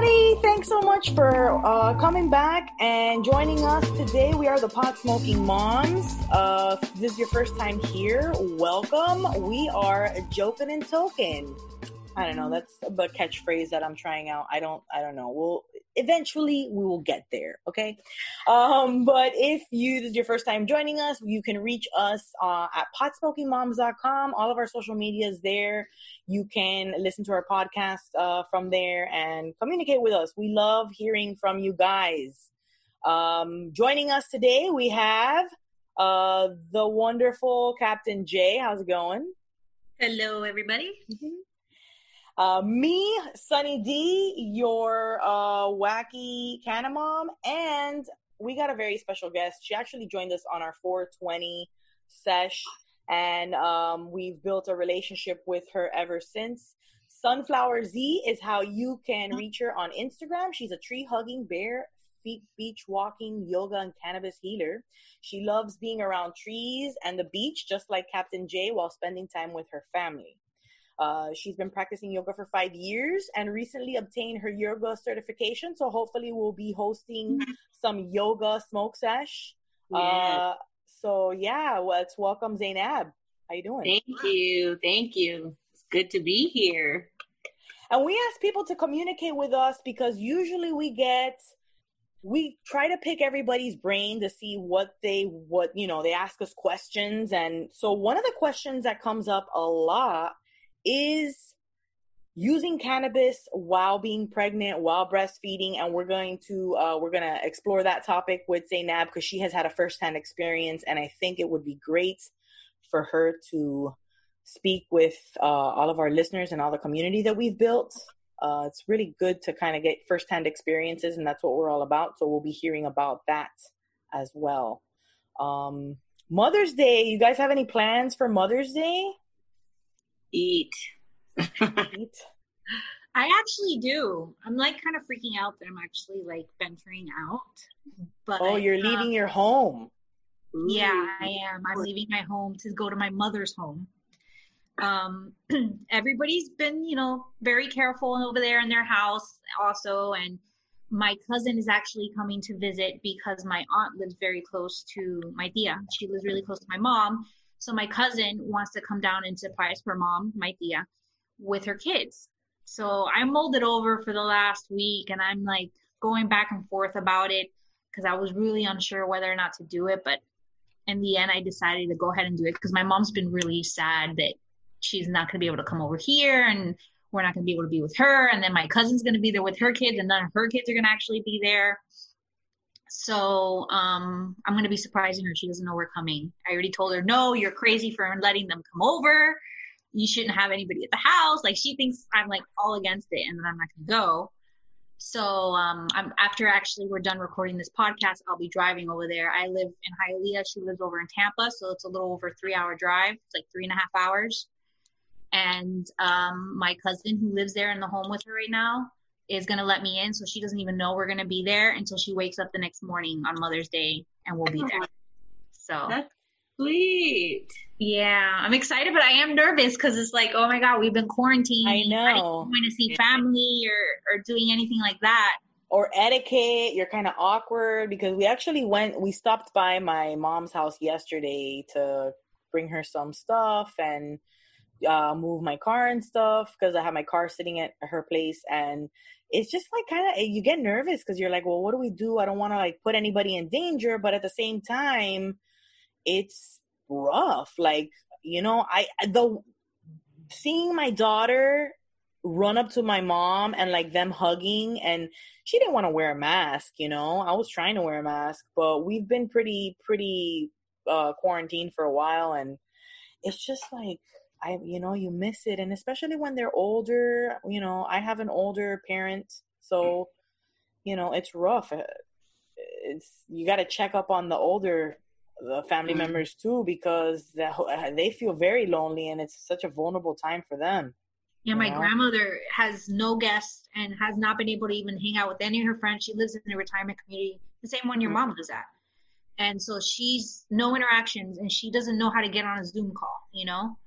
everybody. Thanks so much for uh, coming back and joining us today. We are the Pot Smoking Moms. Uh, this is your first time here. Welcome. We are Joking and Token. I don't know. That's a catchphrase that I'm trying out. I don't. I don't know. We'll eventually we will get there. Okay. Um, but if you this is your first time joining us, you can reach us uh, at potsmokingmoms.com. All of our social media is there. You can listen to our podcast uh, from there and communicate with us. We love hearing from you guys. Um, joining us today, we have uh, the wonderful Captain Jay. How's it going? Hello, everybody. Mm-hmm. Uh, me, Sunny D, your uh, wacky Canna mom, and we got a very special guest. She actually joined us on our 420 sesh, and um, we've built a relationship with her ever since. Sunflower Z is how you can reach her on Instagram. She's a tree hugging, bare feet beach walking, yoga, and cannabis healer. She loves being around trees and the beach, just like Captain Jay, while spending time with her family. Uh, she's been practicing yoga for five years and recently obtained her yoga certification. So hopefully we'll be hosting mm-hmm. some yoga smoke sesh. Yeah. Uh, so yeah, let's welcome Zainab. How you doing? Thank you. Thank you. It's good to be here. And we ask people to communicate with us because usually we get we try to pick everybody's brain to see what they what you know they ask us questions and so one of the questions that comes up a lot is using cannabis while being pregnant, while breastfeeding, and we're going to uh, we're going to explore that topic with Zainab because she has had a firsthand experience, and I think it would be great for her to speak with uh, all of our listeners and all the community that we've built. Uh, it's really good to kind of get firsthand experiences, and that's what we're all about. So we'll be hearing about that as well. Um, Mother's Day. You guys have any plans for Mother's Day? Eat. Eat. I actually do. I'm like kind of freaking out that I'm actually like venturing out. But oh, you're um, leaving your home. Yeah, I am. I'm leaving my home to go to my mother's home. Um, everybody's been, you know, very careful over there in their house also, and my cousin is actually coming to visit because my aunt lives very close to my tia. She lives really close to my mom, so my cousin wants to come down and surprise her mom, my tia, with her kids. So I mulled it over for the last week and I'm like going back and forth about it because I was really unsure whether or not to do it. But in the end, I decided to go ahead and do it because my mom's been really sad that she's not going to be able to come over here and we're not going to be able to be with her. And then my cousin's going to be there with her kids and none of her kids are going to actually be there. So um, I'm gonna be surprising her. She doesn't know we're coming. I already told her, no, you're crazy for letting them come over. You shouldn't have anybody at the house. Like she thinks I'm like all against it, and then I'm not gonna go. So um, I'm after actually we're done recording this podcast, I'll be driving over there. I live in Hialeah. She lives over in Tampa, so it's a little over three hour drive. It's like three and a half hours. And um, my cousin who lives there in the home with her right now, is going to let me in. So she doesn't even know we're going to be there until she wakes up the next morning on Mother's Day and we'll be there. So that's sweet. Yeah, I'm excited, but I am nervous because it's like, oh my God, we've been quarantined. I know. Going to see family or, or doing anything like that. Or etiquette, you're kind of awkward because we actually went, we stopped by my mom's house yesterday to bring her some stuff and uh, move my car and stuff because I have my car sitting at her place and it's just like kind of eh, you get nervous because you're like, well, what do we do? I don't want to like put anybody in danger, but at the same time, it's rough. Like you know, I the seeing my daughter run up to my mom and like them hugging and she didn't want to wear a mask you know i was trying to wear a mask but we've been pretty pretty uh quarantined for a while and it's just like I, you know, you miss it. And especially when they're older, you know, I have an older parent. So, you know, it's rough. Uh, it's, you got to check up on the older the family mm-hmm. members too, because uh, they feel very lonely and it's such a vulnerable time for them. Yeah, my know? grandmother has no guests and has not been able to even hang out with any of her friends. She lives in a retirement community, the same one your mm-hmm. mom lives at. And so she's no interactions and she doesn't know how to get on a Zoom call, you know?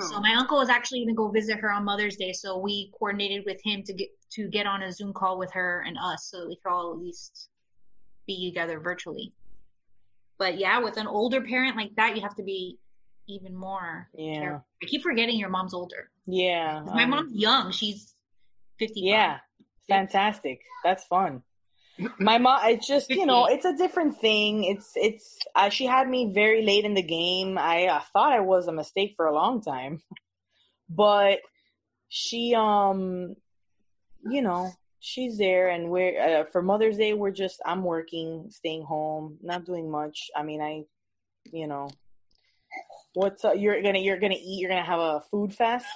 So my uncle was actually going to go visit her on Mother's Day, so we coordinated with him to get to get on a Zoom call with her and us, so we could all at least be together virtually. But yeah, with an older parent like that, you have to be even more. Yeah. Careful. I keep forgetting your mom's older. Yeah. My um, mom's young. She's fifty. Yeah. Fantastic. That's fun. My mom, it's just you know, it's a different thing. It's it's. Uh, she had me very late in the game. I uh, thought I was a mistake for a long time, but she, um, you know, she's there, and we're uh, for Mother's Day. We're just I'm working, staying home, not doing much. I mean, I, you know, what's uh, you're gonna you're gonna eat. You're gonna have a food fest.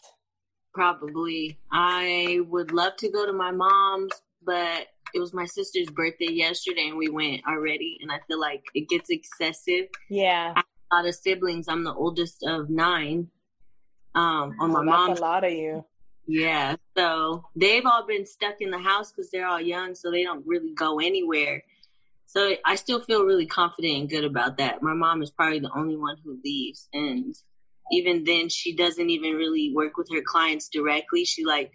Probably. I would love to go to my mom's, but it was my sister's birthday yesterday and we went already. And I feel like it gets excessive. Yeah, I a lot of siblings. I'm the oldest of nine. Um, on my mom's a lot of you. Yeah. So they've all been stuck in the house because they're all young, so they don't really go anywhere. So I still feel really confident and good about that. My mom is probably the only one who leaves. And even then, she doesn't even really work with her clients directly. She like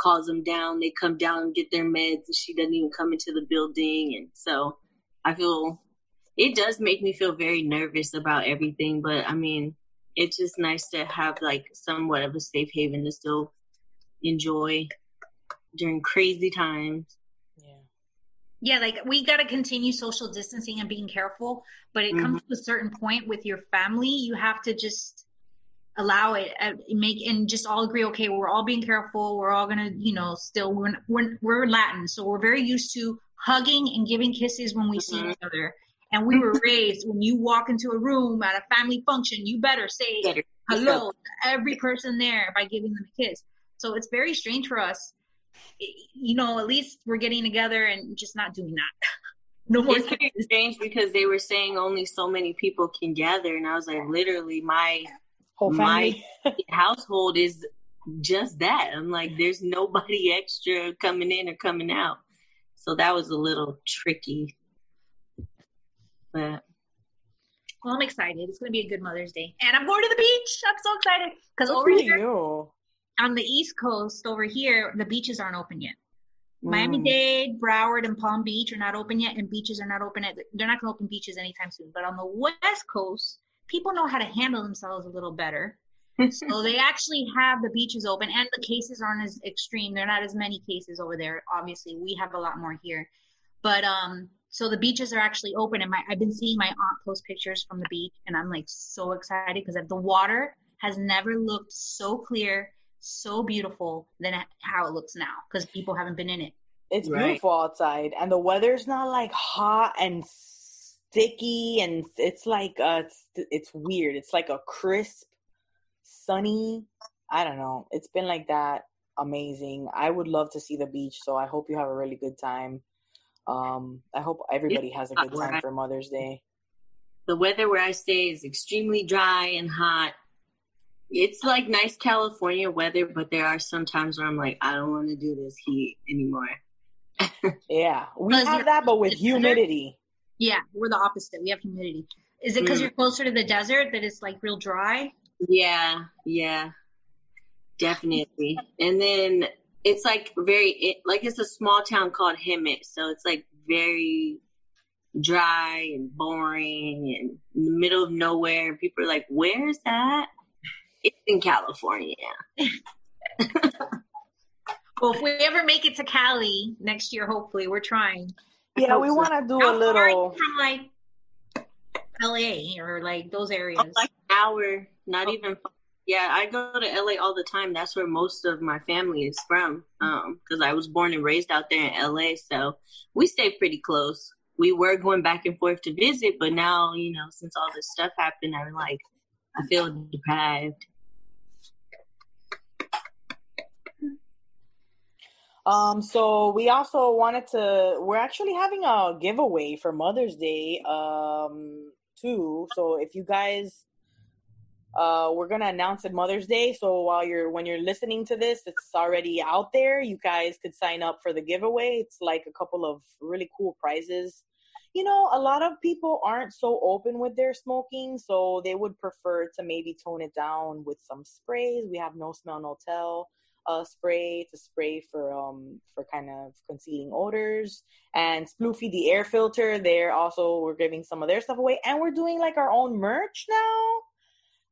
calls them down. They come down and get their meds, and she doesn't even come into the building. And so I feel it does make me feel very nervous about everything. But I mean, it's just nice to have like somewhat of a safe haven to still enjoy during crazy times. Yeah. Yeah, like we got to continue social distancing and being careful, but it comes mm-hmm. to a certain point with your family, you have to just allow it uh, make and just all agree okay we're all being careful we're all gonna you know still we're we're, we're latin so we're very used to hugging and giving kisses when we see Mhm. each other. And we were raised when you walk into a room at a family function you better say Better. hello to every person there by giving them a kiss. So it's very strange for us. You know at least we're getting together and just not doing that. No more It's very strange because they were saying only so many people can gather, and I was like, literally, my Whole family. household is just that. I'm like, there's nobody extra coming in or coming out. So that was a little tricky. But Well, I'm excited. It's going to be a good Mother's Day. And I'm going to the beach. I'm so excited. Because over here you. on the East Coast, over here, the beaches aren't open yet. Mm. Miami-Dade, Broward, and Palm Beach are not open yet, and beaches are not open. At, they're not going to open beaches anytime soon. But on the West Coast, people know how to handle themselves a little better. so they actually have the beaches open, and the cases aren't as extreme. They're not as many cases over there. Obviously, we have a lot more here. But um, so the beaches are actually open, and my I've been seeing my aunt post pictures from the beach, and I'm like so excited because the water has never looked so clear, so beautiful than how it looks now because people haven't been in it. It's Right. beautiful outside, and the weather's not like hot and sticky, and it's like uh, it's it's weird. It's like a crisp, sunny. I don't know. It's been like that. Amazing. I would love to see the beach, so I hope you have a really good time. Um, I hope everybody has a good time for Mother's Day. the weather where I stay is extremely dry and hot. It's like nice California weather, but there are some times where I'm like, I don't want to do this heat anymore. Yeah, we have that, but with closer to the desert? humidity. Yeah, we're the opposite. We have humidity. Is it because Mm. you're closer to the desert that it's like real dry? Yeah, yeah, definitely. And then it's like very, it, like it's a small town called Hemet, so it's like very dry and boring and in the middle of nowhere. People are like, "Where's that?" It's in California. Well, if we ever make it to Cali next year, hopefully, we're trying. Yeah, we so. want to do How a far are you little. from like LA or like those areas? Oh, like an hour, not even. Yeah, I go to LA all the time. That's where most of my family is from. Um, because I was born and raised out there in LA, so we stay pretty close. We were going back and forth to visit, but now you know, since all this stuff happened, I'm like, I feel deprived. Um, so we also wanted to. We're actually having a giveaway for Mother's Day. Um, too. So if you guys, uh, we're gonna announce it Mother's Day. So while you're when you're listening to this, it's already out there. You guys could sign up for the giveaway. It's like a couple of really cool prizes. you know, a lot of people aren't so open with their smoking, so they would prefer to maybe tone it down with some sprays. We have no smell, no tell uh, spray to spray for um for kind of concealing odors and Sploofy the air filter. They're also we're giving some of their stuff away, and we're doing like our own merch now,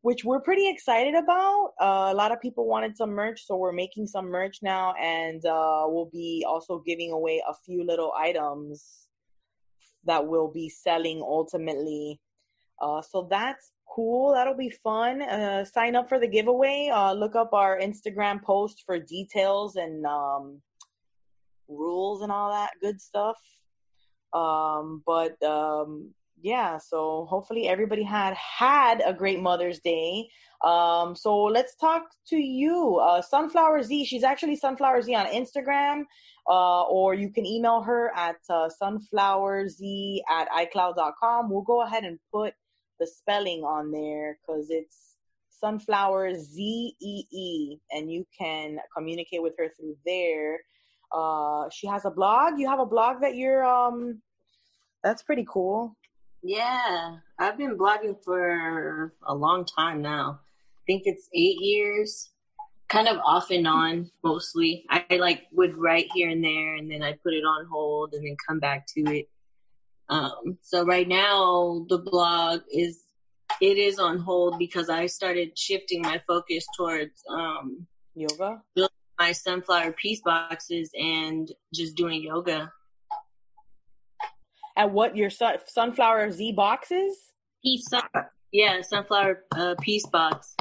which we're pretty excited about. Uh, a lot of people wanted some merch, so we're making some merch now, and uh, we'll be also giving away a few little items that we'll be selling ultimately. Uh, so that's cool. That'll be fun. Uh, sign up for the giveaway. Uh, look up our Instagram post for details and um, rules and all that good stuff. Um, but um, yeah, so hopefully everybody had had a great Mother's Day. Um, so let's talk to you, uh, Sunflower Z. She's actually Sunflower Z on Instagram, uh, or you can email her at uh, sunflowerz at icloud.com. We'll go ahead and put the spelling on there because it's sunflower Z E E, and you can communicate with her through there. Uh, she has a blog. You have a blog that you're um. That's pretty cool. Yeah, I've been blogging for a long time now. I think it's eight years, kind of off and on mostly. I like would write here and there, and then I put it on hold, and then come back to it. Um, so right now the blog is it is on hold because I started shifting my focus towards um, yoga, building my sunflower peace boxes, and just doing yoga. And what your sun- sunflower Z boxes? Peace, yeah, sunflower uh, peace box.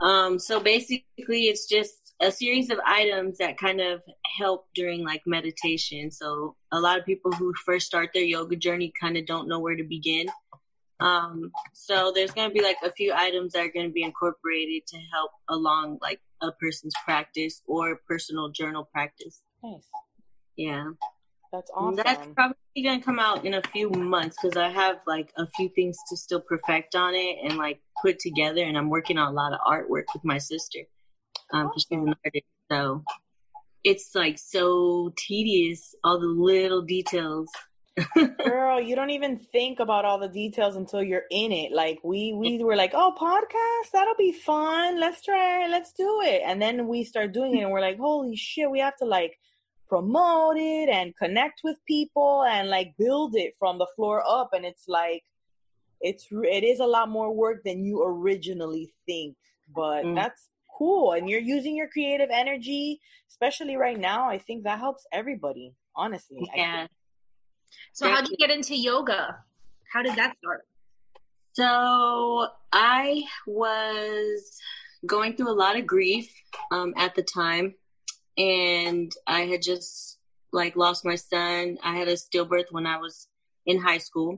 Um, so basically, it's just a series of items that kind of help during like meditation. So a lot of people who first start their yoga journey kind of don't know where to begin. Um, so there's going to be like a few items that are going to be incorporated to help along like a person's practice or personal journal practice. Nice. Yeah. That's awesome. That's probably going to come out in a few months because I have like a few things to still perfect on it and like put together. And I'm working on a lot of artwork with my sister um, she's an artist. So it's like so tedious, all the little details. Girl, you don't even think about all the details until you're in it. Like we we were like, oh, podcast, that'll be fun. Let's try, let's do it. And then we start doing it, and we're like, holy shit, we have to like promote it and connect with people and like build it from the floor up. And it's like, it's it is a lot more work than you originally think. But mm. that's cool and you're using your creative energy especially right now i think that helps everybody honestly. Yeah. so how did you get into yoga? How did that start? So i was going through a lot of grief um, at the time and i had just like lost my son. I had a stillbirth when i was in high school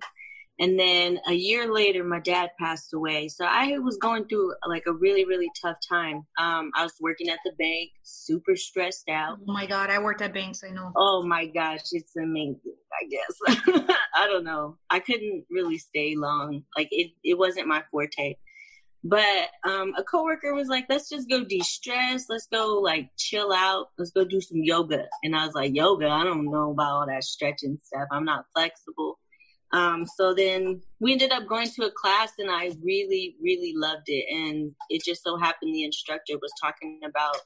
and then a year later, my dad passed away. So I was going through like a really, really tough time. Um, I was working at the bank, super stressed out. Oh my God, I worked at banks, I know. Oh my gosh, it's amazing, I guess. I don't know. I couldn't really stay long. Like it, it wasn't my forte. But um, a coworker was like, let's just go de stress. Let's go like chill out. Let's go do some yoga. And I was like, yoga? I don't know about all that stretching stuff. I'm not flexible. Um, so then we ended up going to a class and I really, really loved it. And it just so happened the instructor was talking about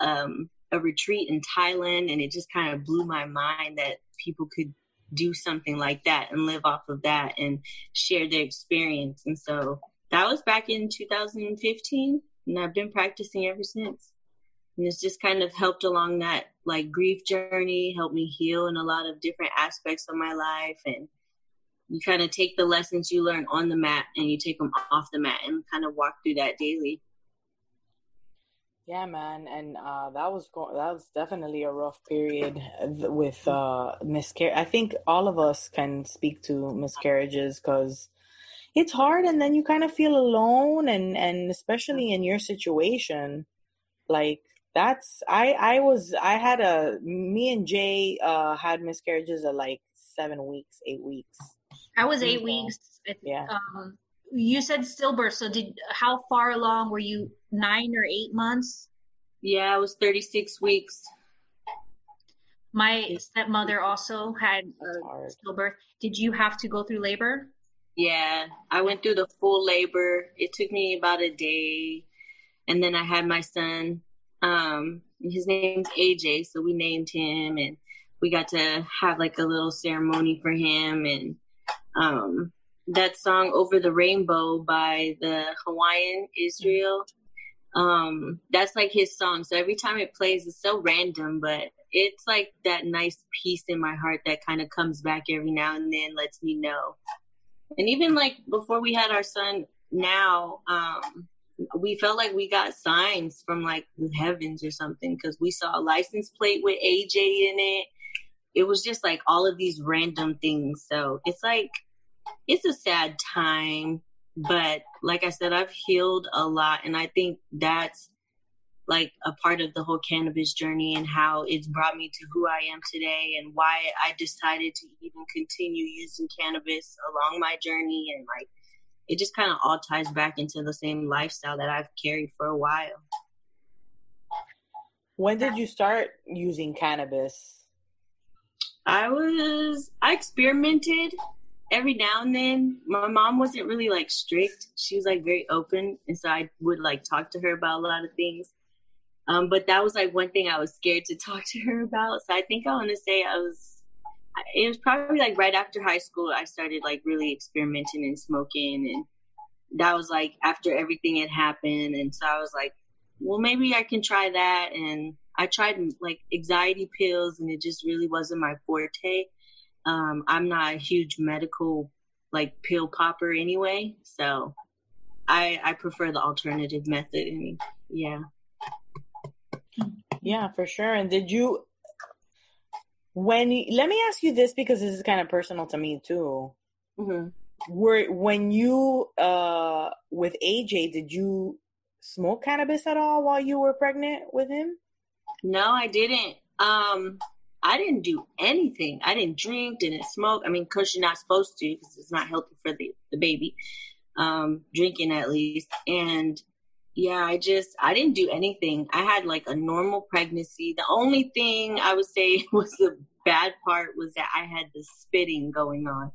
um, a retreat in Thailand and it just kind of blew my mind that people could do something like that and live off of that and share their experience. And so that was back in 2015 and I've been practicing ever since. And it's just kind of helped along that like grief journey, helped me heal in a lot of different aspects of my life and you kind of take the lessons you learn on the mat and you take them off the mat and kind of walk through that daily. Yeah, man, and uh, that was go- that was definitely a rough period with uh, miscarriage. I think all of us can speak to miscarriages because it's hard, and then you kind of feel alone, and and especially in your situation, like that's I I was I had a me and Jay uh, had miscarriages at like seven weeks, eight weeks. I was eight weeks. Yeah. Um, you said stillbirth. So did how far along were you? Nine or eight months? Yeah, I was 36 weeks. My stepmother also had a stillbirth. Did you have to go through labor? Yeah, I went through the full labor. It took me about a day, and then I had my son. Um, his name's AJ, so we named him, and we got to have like a little ceremony for him, and um, that song "Over the Rainbow" by the Hawaiian Israel. Um, that's like his song. So every time it plays, it's so random, but it's like that nice piece in my heart that kind of comes back every now and then, lets me know. And even like before we had our son, now um, we felt like we got signs from like the heavens or something because we saw a license plate with AJ in it. It was just like all of these random things. So it's like it's a sad time, but like I said, I've healed a lot, and I think that's like a part of the whole cannabis journey and how it's brought me to who I am today and why I decided to even continue using cannabis along my journey and like it just kind of all ties back into the same lifestyle that I've carried for a while. When did you start using cannabis? I was I experimented every now and then. My mom wasn't really like strict. She was like very open and so I would like talk to her about a lot of things. Um, but that was like one thing I was scared to talk to her about. So I think I want to say I was it was probably like right after high school I started like really experimenting and smoking and that was like after everything had happened and so I was like well maybe I can try that and I tried like anxiety pills and it just really wasn't my forte. Um, I'm not a huge medical like pill popper anyway, so I I prefer the alternative method and yeah. Yeah, for sure. And did you when let me ask you this because this is kind of personal to me too. Mm-hmm. Were when you uh with AJ, did you smoke cannabis at all while you were pregnant with him? No, I didn't. Um, I didn't do anything. I didn't drink, didn't smoke. I mean, because you're not supposed to, because it's not healthy for the the baby. Um, drinking at least, and yeah, I just I didn't do anything. I had like a normal pregnancy. The only thing I would say was the bad part was that I had the spitting going on.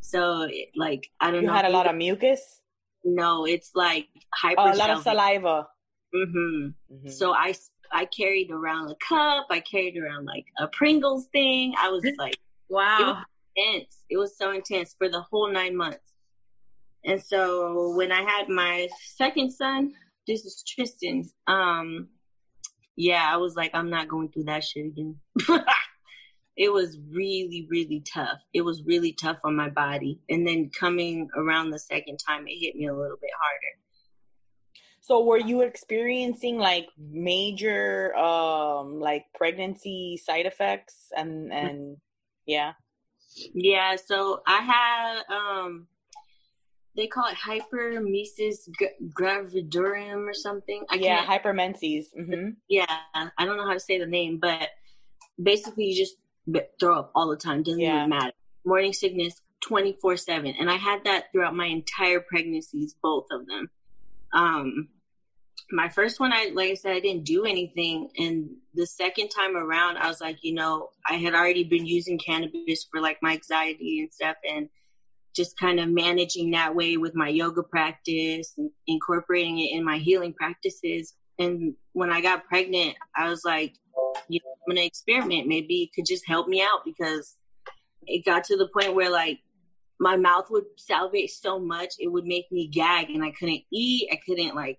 So like I don't you know. You had a lot of mucus. No, it's like hyper. Oh, a lot of saliva. Mhm. Mm-hmm. So I I carried around a cup. I carried around like a Pringles thing. I was like, wow, it was intense. It was so intense for the whole nine months. And so when I had my second son, this is Tristan. Um, yeah, I was like, I'm not going through that shit again. it was really, really tough. It was really tough on my body. And then coming around the second time, it hit me a little bit harder. So were you experiencing like major um like pregnancy side effects and and yeah. Yeah, so I had um they call it hyperemesis gravidarum or something. I yeah, hypermenses. Mm-hmm. Yeah, I don't know how to say the name, but basically you just throw up all the time. Doesn't yeah. even matter. Morning sickness, twenty four seven, and I had that throughout my entire pregnancies, both of them. Um, my first one, I like I said, I didn't do anything, and the second time around, I was like, you know, I had already been using cannabis for like my anxiety and stuff, and just kind of managing that way with my yoga practice and incorporating it in my healing practices. And when I got pregnant, I was like, you know, I'm gonna experiment. Maybe it could just help me out because it got to the point where like my mouth would salivate so much it would make me gag and I couldn't eat. I couldn't like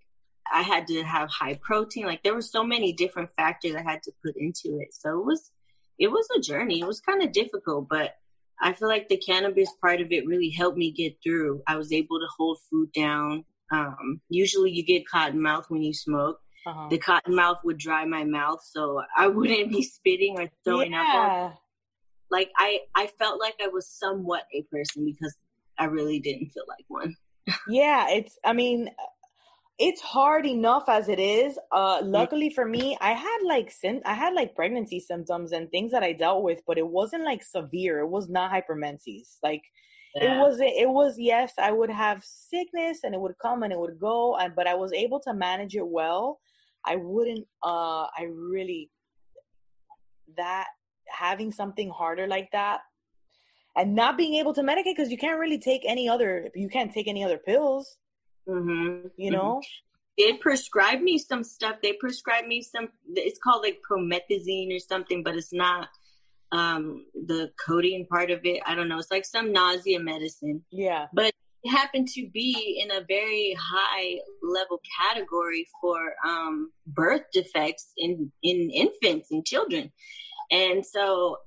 I had to have high protein. Like there were so many different factors I had to put into it. So it was it was a journey. It was kind of difficult, but I feel like the cannabis part of it really helped me get through. I was able to hold food down. Um, usually you get cotton mouth when you smoke. Uh-huh. The cotton mouth would dry my mouth, so I wouldn't be spitting or throwing yeah. up. Like I, I felt like I was somewhat a person because I really didn't feel like one. yeah, it's. I mean, it's hard enough as it is. Uh, luckily for me, I had like sim- I had like pregnancy symptoms and things that I dealt with, but it wasn't like severe. It was not hypermenses. Like yeah. it wasn't. It was yes, I would have sickness and it would come and it would go, and but I was able to manage it well. I wouldn't. Uh, I really that having something harder like that and not being able to medicate because you can't really take any other you can't take any other pills mm-hmm. you know? Mm-hmm. they prescribed me some stuff. They prescribed me some it's called like promethazine or something but it's not um the codeine part of it. I don't know. It's like some nausea medicine. Yeah. But it happened to be in a very high level category for um birth defects in in infants and children and so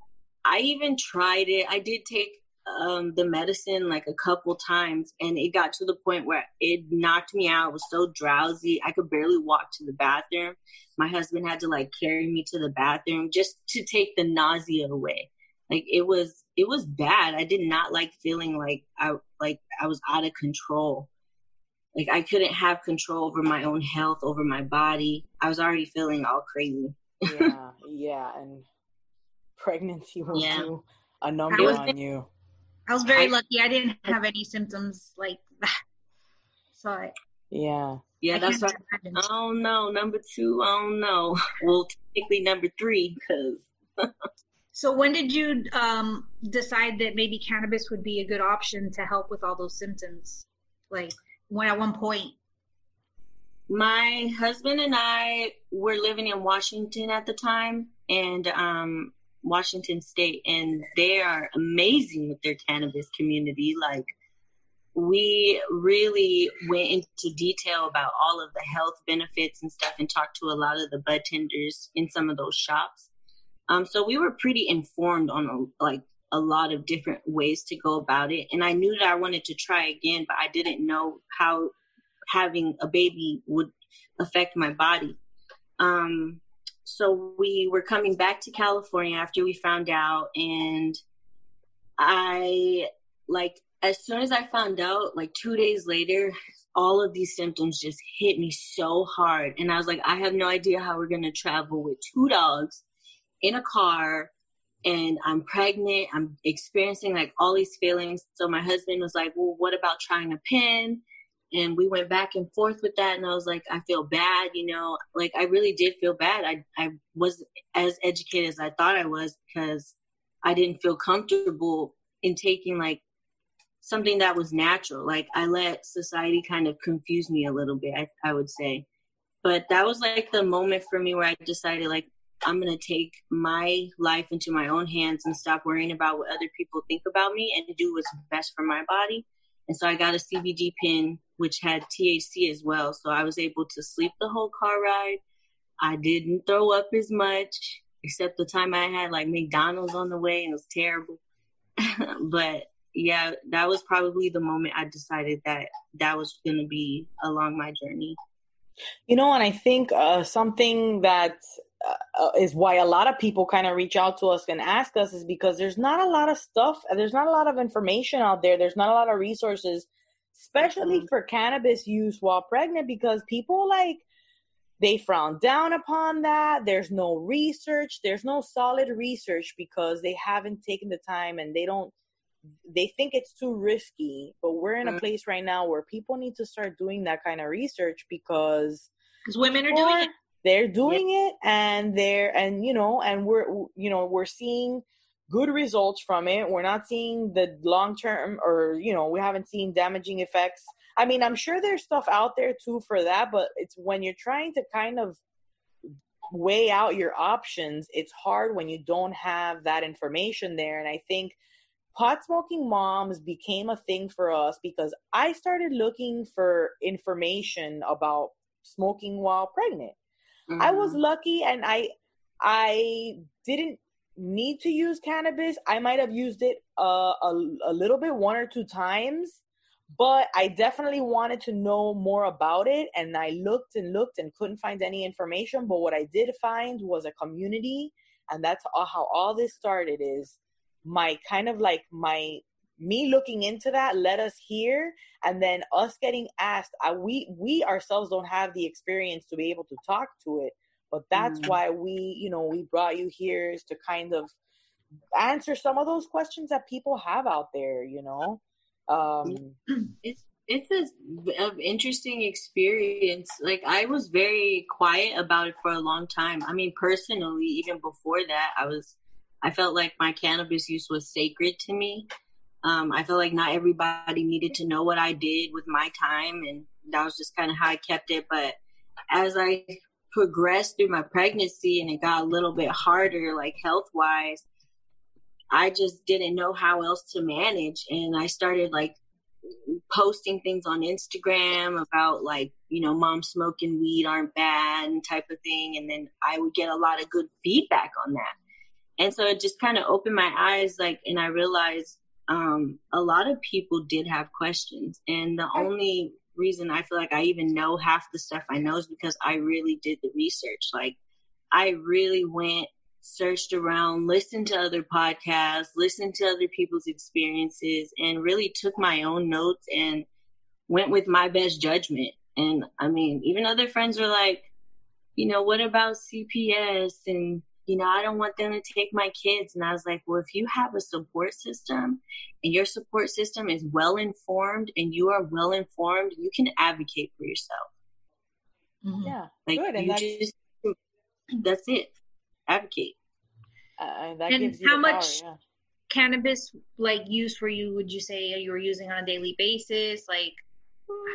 I even tried it. I did take um, the medicine like a couple times, and it got to the point where it knocked me out. I was so drowsy, I could barely walk to the bathroom. My husband had to like carry me to the bathroom just to take the nausea away. Like it was, it was bad. I did not like feeling like I like I was out of control. Like I couldn't have control over my own health, over my body. I was already feeling all crazy. yeah, yeah, and pregnancy will Yeah. do a number was- on you. I was very I- lucky. I didn't have any symptoms like that. So I, Yeah. Yeah, I that's why. can't imagine. Oh no, number two. Oh no. Well, technically number three, because So when did you um, decide that maybe cannabis would be a good option to help with all those symptoms? Like when at one point? my husband and I were living in Washington at the time, and um, Washington State, and they are amazing with their cannabis community. Like, we really went into detail about all of the health benefits and stuff, and talked to a lot of the bud tenders in some of those shops. Um, so we were pretty informed on like a lot of different ways to go about it, and I knew that I wanted to try again, but I didn't know how having a baby would affect my body. Um, so we were coming back to California after we found out, and I like as soon as I found out, like two days later, all of these symptoms just hit me so hard, and I was like, I have no idea how we're gonna travel with two dogs in a car. And I'm pregnant. I'm experiencing like all these feelings. So my husband was like, "Well, what about trying a pin?" And we went back and forth with that and i was like i feel bad you know like i really did feel bad. I i was as educated as i thought i was because i didn't feel comfortable in taking like something that was natural. Like i let society kind of confuse me a little bit i, I would say. But that was like the moment for me where i decided like i'm going to take my life into my own hands and stop worrying about what other people think about me and do what's best for my body. And so I got a CBD pin, which had THC as well. So I was able to sleep the whole car ride. I didn't throw up as much, except the time I had like McDonald's on the way and it was terrible. but yeah, that was probably the moment I decided that that was going to be along my journey. You know, and I think uh, something that uh, is why a lot of people kind of reach out to us and ask us is because there's not a lot of stuff, there's not a lot of information out there, there's not a lot of resources, especially Mhm. for cannabis use while pregnant, because people like they frown down upon that. There's no research, there's no solid research because they haven't taken the time and they don't they think it's too risky but we're in a Mhm. place right now where people need to start doing that kind of research because Because women are doing it. they're doing it and they're and you know and we're you know we're seeing good results from it. We're not seeing the long term or you know we haven't seen damaging effects. I mean i'm sure there's stuff out there too for that but it's when you're trying to kind of weigh out your options it's hard when you don't have that information there. And i think pot smoking moms became a thing for us because i started looking for information about smoking while pregnant. I was Mhm. lucky and I I didn't need to use cannabis. I might have used it uh, a a little bit one or two times, but I definitely wanted to know more about it. And I looked and looked and couldn't find any information, but what I did find was a community. And that's how all this started is my kind of like my me looking into that led us here and then us getting asked I, we we ourselves don't have the experience to be able to talk to it but that's Mm. why we you know we brought you here is to kind of answer some of those questions that people have out there you know um it's it's a of interesting experience. Like I was very quiet about it for a long time. I mean, personally, even before that, I was I felt like my cannabis use was sacred to me. Um, I felt like not everybody needed to know what I did with my time, and that was just kind of how I kept it. But as I progressed through my pregnancy and it got a little bit harder, like health wise, I just didn't know how else to manage. And I started like posting things on Instagram about like, you know, mom smoking weed aren't bad and type of thing. And then I would get a lot of good feedback on that. And so it just kind of opened my eyes, like, and I realized um, a lot of people did have questions. And the only reason I feel like I even know half the stuff I know is because I really did the research. Like, I really went searched around, listened to other podcasts, listened to other people's experiences, and really took my own notes and went with my best judgment. And I mean, even other friends were like, you know, what about CPS? And, you know, I don't want them to take my kids. And I was like, well, if you have a support system and your support system is well informed and you are well informed, you can advocate for yourself. Mm-hmm. Yeah. Like, Good. you that's... just, that's it advocate. Uh, and how much power, yeah. cannabis like use for you would you say you were using on a daily basis? Like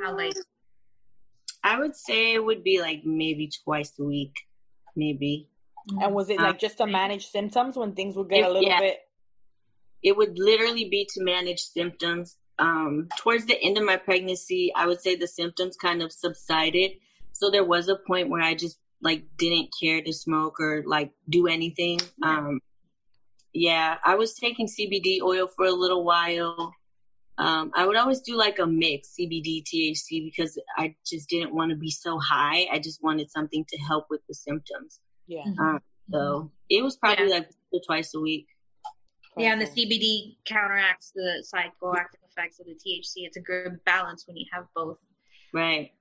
how like I would say it would be like maybe twice a week, maybe. And was it like just to manage symptoms when things would get it, a little yeah. bit? It would literally be to manage symptoms. Um, towards the end of my pregnancy, I would say the symptoms kind of subsided. So there was a point where I just like didn't care to smoke or like do anything. Um, yeah, I was taking CBD oil for a little while. Um, I would always do like a mix CBD THC because I just didn't want to be so high. I just wanted something to help with the symptoms. Yeah. Um, so it was probably yeah. like twice a week. Yeah, and the CBD counteracts the psychoactive effects of the THC. It's a good balance when you have both. Right.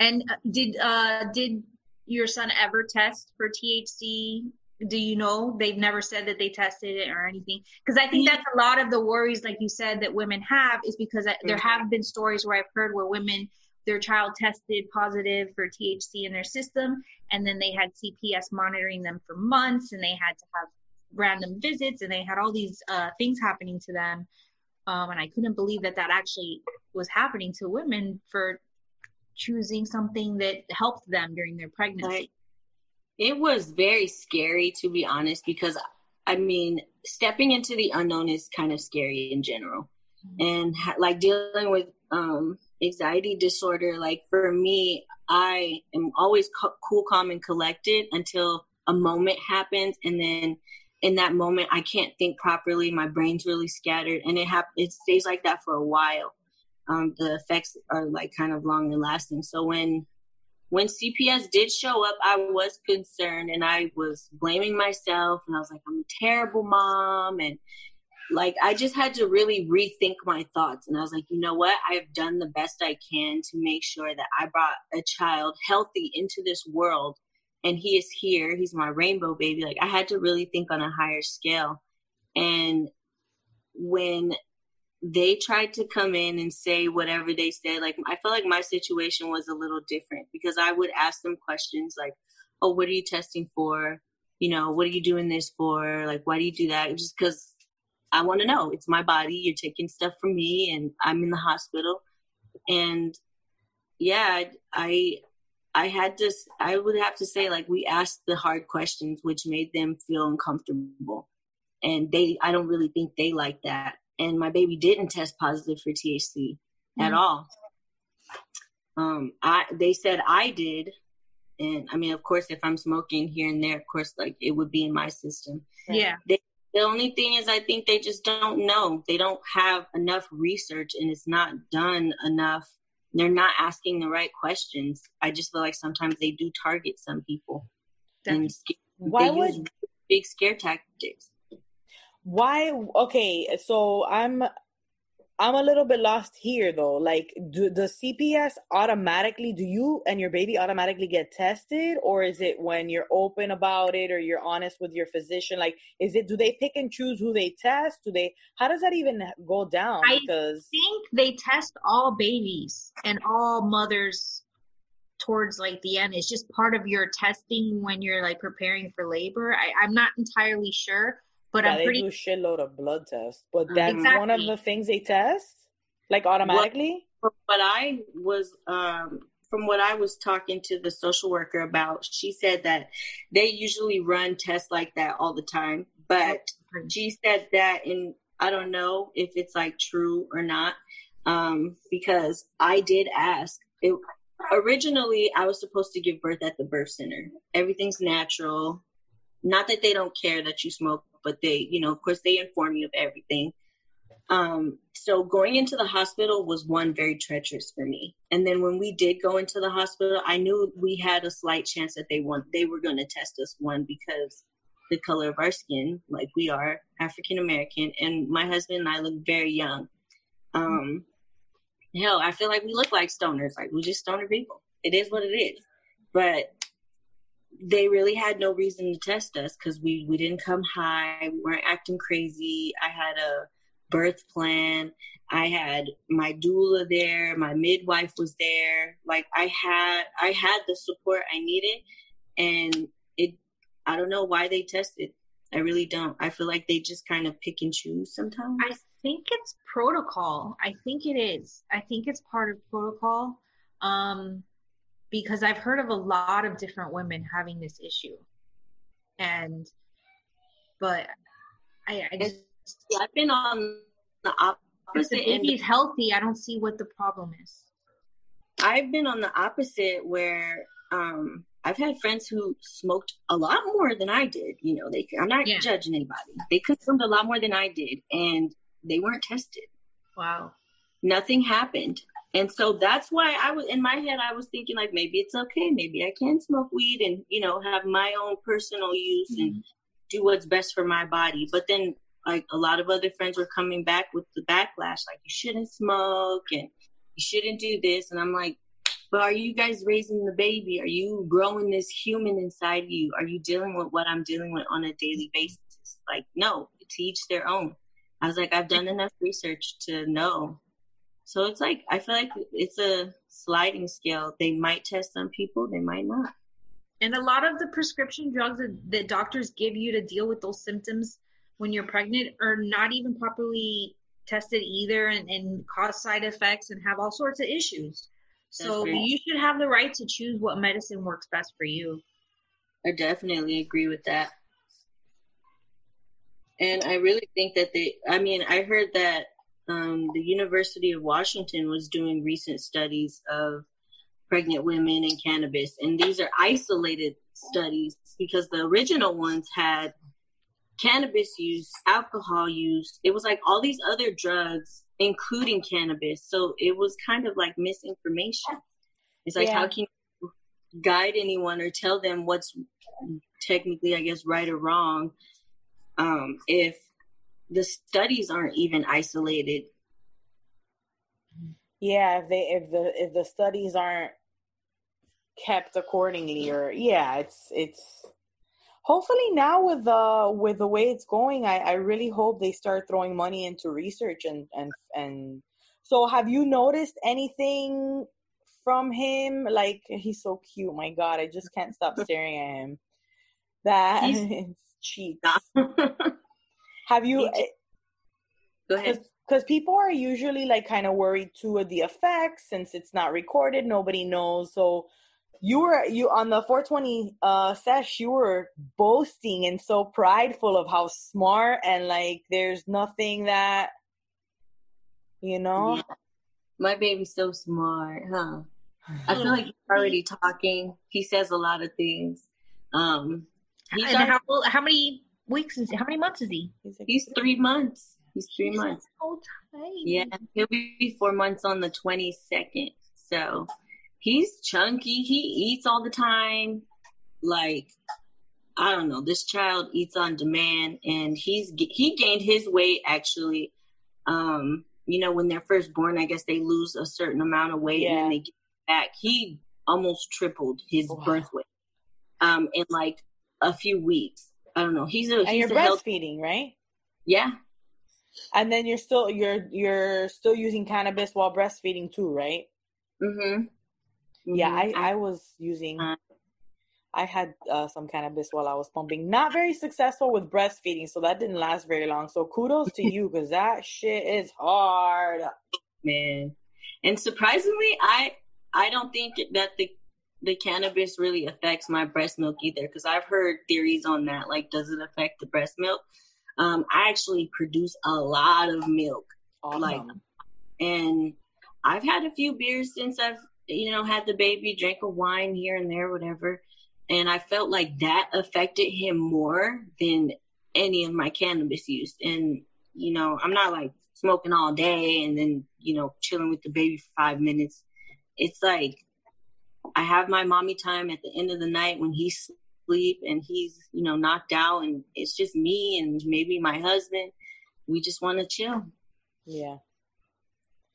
And uh, did uh did your son ever test for THC? Do you know? They've never said that they tested it or anything. Because I think that's a lot of the worries, like you said, that women have is because there mm-hmm. have been stories where I've heard where women, their child tested positive for THC in their system, and then they had CPS monitoring them for months, and they had to have random visits, and they had all these uh, things happening to them. Um, and I couldn't believe that that actually was happening to women for choosing something that helped them during their pregnancy? It was very scary, to be honest, because I mean, stepping into the unknown is kind of scary in general. Mm-hmm. And ha- like dealing with um, anxiety disorder, like for me, I am always co- cool, calm, and collected until a moment happens. And then in that moment, I can't think properly. My brain's really scattered. And it, hap- it stays like that for a while um, the effects are like kind of long and lasting. So when when CPS did show up, I was concerned and I was blaming myself and I was like, I'm a terrible mom and like I just had to really rethink my thoughts and I was like, you know what? I have done the best I can to make sure that I brought a child healthy into this world and he is here. He's my rainbow baby. Like I had to really think on a higher scale. And when they tried to come in and say whatever they said. Like I felt like my situation was a little different because I would ask them questions like, "Oh, what are you testing for? You know, what are you doing this for? Like, why do you do that?" Just because I want to know. It's my body. You're taking stuff from me, and I'm in the hospital. And yeah, I I had to. I would have to say like we asked the hard questions, which made them feel uncomfortable, and they. I don't really think they like that and my baby didn't test positive for THC mm-hmm. at all. Um, I they said I did, and I mean, of course, if I'm smoking here and there, of course, like it would be in my system. Yeah. They, the only thing is, I think they just don't know. They don't have enough research, and it's not done enough. They're not asking the right questions. I just feel like sometimes they do target some people, Definitely. and why would big scare tactics? why okay so i'm i'm a little bit lost here though. Like do the cps automatically do you and your baby automatically get tested? Or is it when you're open about it or you're honest with your physician? Like is it do they pick and choose who they test? Do they how does that even go down? Because i think they test all babies and all mothers towards like the end. It's just part of your testing when you're like preparing for labor. I, i'm not entirely sure But yeah, I'm they pretty do shitload of blood tests, but that's one of the things they test, like automatically. from what I was um from what I was talking to the social worker about, she said that they usually run tests like that all the time. But she said that in I don't know if it's like true or not. Um, because I did ask. It originally I was supposed to give birth at the birth center. Everything's natural. Not that they don't care that you smoke, but they, you know, of course they inform you of everything. Um, so going into the hospital was one very treacherous for me. And then when we did go into the hospital, I knew we had a slight chance that they want they were going to test us one because the color of our skin, like we are African American, and my husband and I look very young. Um, hell, I feel like we look like stoners, like we just stoner people. It is what it is. But they really had no reason to test us because we we didn't come high, we weren't acting crazy. I had a birth plan. I had my doula there, my midwife was there. Like I had I had the support I needed and it I don't know why they tested. I really don't. I feel like they just kind of pick and choose sometimes. I think it's protocol. I think it is. I think it's part of protocol. Um, because I've heard of a lot of different women having this issue. And but I, I just Yeah, I've been on the opposite If he's healthy, I don't see what the problem is. I've been on the opposite where um I've had friends who smoked a lot more than I did. You know, they I'm not Yeah. judging anybody. They consumed a lot more than I did and they weren't tested. Wow. Nothing happened. And so that's why I was in my head I was thinking like maybe it's okay, maybe I can smoke weed and, you know, have my own personal use and mm-hmm. do what's best for my body. But then like a lot of other friends were coming back with the backlash like you shouldn't smoke and you shouldn't do this and I'm like but are you guys raising the baby? Are you growing this human inside you? Are you dealing with what I'm dealing with on a daily basis? Like, no, to each their own. I was like, I've done enough research to know. So it's like, I feel like it's a sliding scale. They might test some people, they might not. And a lot of the prescription drugs that, that doctors give you to deal with those symptoms when you're pregnant are not even properly tested either and, and cause side effects and have all sorts of issues. So right. you should have the right to choose what medicine works best for you. I definitely agree with that. And I really think that they, I mean, I heard that um, the University of Washington was doing recent studies of pregnant women and cannabis. And these are isolated studies because the original ones had cannabis use, alcohol use. It was like all these other drugs, including cannabis. So it was kind of like misinformation. It's like, Yeah. how can you guide anyone or tell them what's technically, I guess, right or wrong um, if the studies aren't even isolated? Yeah, if they if the if the studies aren't kept accordingly, or yeah, it's it's hopefully now with the with the way it's going, I I really hope they start throwing money into research and and and. So, have you noticed anything from him? Like he's so cute. My God, I just can't stop staring at him. That his cheeks. Go Have you? He ahead. because people are usually like kind of worried too of the effects since it's not recorded nobody knows so you were you on the 420 uh sesh you were boasting and so prideful of how smart and like there's nothing that you know Yeah. My baby's so smart, huh? I feel like he's already talking. He says a lot of things. Um, he's, and already- how, how many weeks is he? how many months is he? He's three months. He's three He's months. So tiny. Yeah, he'll be four months on the 22nd. So he's chunky. He eats all the time. Like, I don't know. This child eats on demand and he's, he gained his weight actually. Um, you know, when they're first born, I guess they lose a certain amount of weight and then they get back. He almost tripled his Wow. birth weight, um, in like a few weeks. I don't know. He's a, and he's you're a health, breastfeeding right yeah. and then you're still you're you're still using cannabis while breastfeeding too right Mm-hmm. yeah i i was using Uh, I had uh, some cannabis while I was pumping. Not very successful with breastfeeding, so that didn't last very long. So kudos to you because that shit is hard, man. And surprisingly, I I don't think that the the cannabis really affects my breast milk either because I've heard theories on that. Like, does it affect the breast milk? Um, I actually produce a lot of milk, awesome. like, and I've had a few beers since I've you know had the baby, drank a wine here and there, whatever, and I felt like that affected him more than any of my cannabis use. And you know, I'm not like smoking all day and then you know chilling with the baby for five minutes. It's like I have my mommy time at the end of the night when he's asleep and he's, you know, knocked out and it's just me and maybe my husband. We just want to chill. Yeah.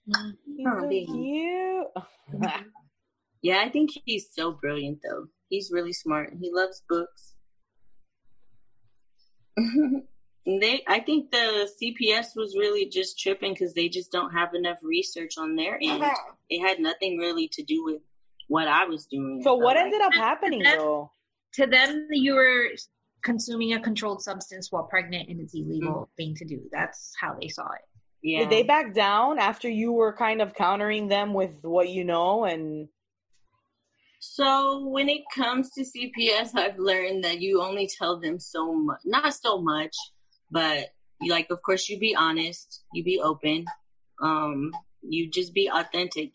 Mm-hmm. He's so cute. yeah, I think he's so brilliant though. He's really smart. He loves books. they I think the CPS was really just tripping because they just don't have enough research on their end. Uh-huh. It had nothing really to do with what I was doing. So what like, ended up happening to them, though? To them, you were consuming a controlled substance while pregnant, and it's illegal mm-hmm. thing to do. That's how they saw it. Yeah. Did they back down after you were kind of countering them with what you know and? So when it comes to CPS, I've learned that you only tell them so much, not so much, but like, of course, you be honest, you be open, um, you just be authentic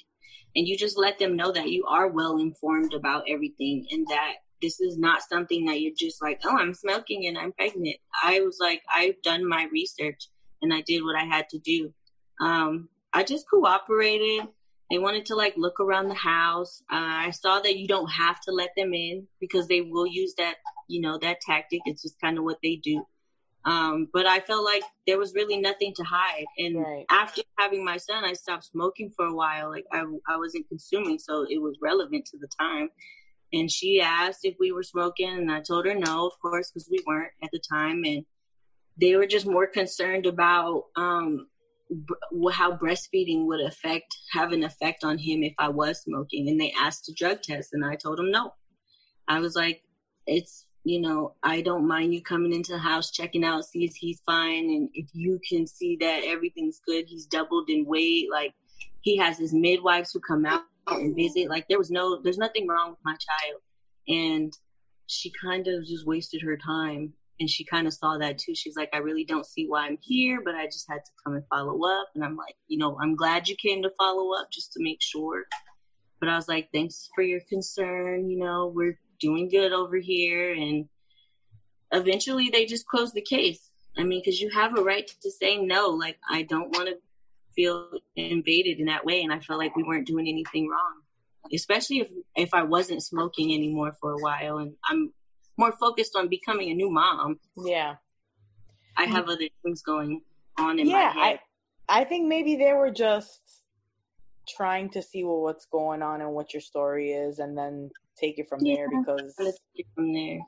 and you just let them know that you are well informed about everything and that this is not something that you're just like, oh, I'm smoking and I'm pregnant. I was like, I've done my research and I did what I had to do. Um, I just cooperated. They wanted to like look around the house. Uh, I saw that you don't have to let them in because they will use that, you know, that tactic. It's just kind of what they do. Um, but I felt like there was really nothing to hide. And right. after having my son, I stopped smoking for a while. Like I, I wasn't consuming, so it was relevant to the time. And she asked if we were smoking, and I told her no, of course, because we weren't at the time. And they were just more concerned about um, b- how breastfeeding would affect, have an effect on him if I was smoking. And they asked a drug test, and I told them no. I was like, it's you know, I don't mind you coming into the house, checking out, see if he's fine. And if you can see that everything's good, he's doubled in weight. Like he has his midwives who come out and visit. Like there was no, there's nothing wrong with my child. And she kind of just wasted her time. And she kind of saw that too. She's like, I really don't see why I'm here, but I just had to come and follow up. And I'm like, you know, I'm glad you came to follow up just to make sure. But I was like, thanks for your concern. You know, we're doing good over here. And eventually they just closed the case. I mean, because you have a right to say no. Like, I don't want to feel invaded in that way. And I felt like we weren't doing anything wrong, especially if, if I wasn't smoking anymore for a while and I'm more focused on becoming a new mom. Yeah. I have other things going on in yeah, my head. I, I think maybe they were just trying to see well, what's going on and what your story is and then take it from yeah, there because let's take it from there.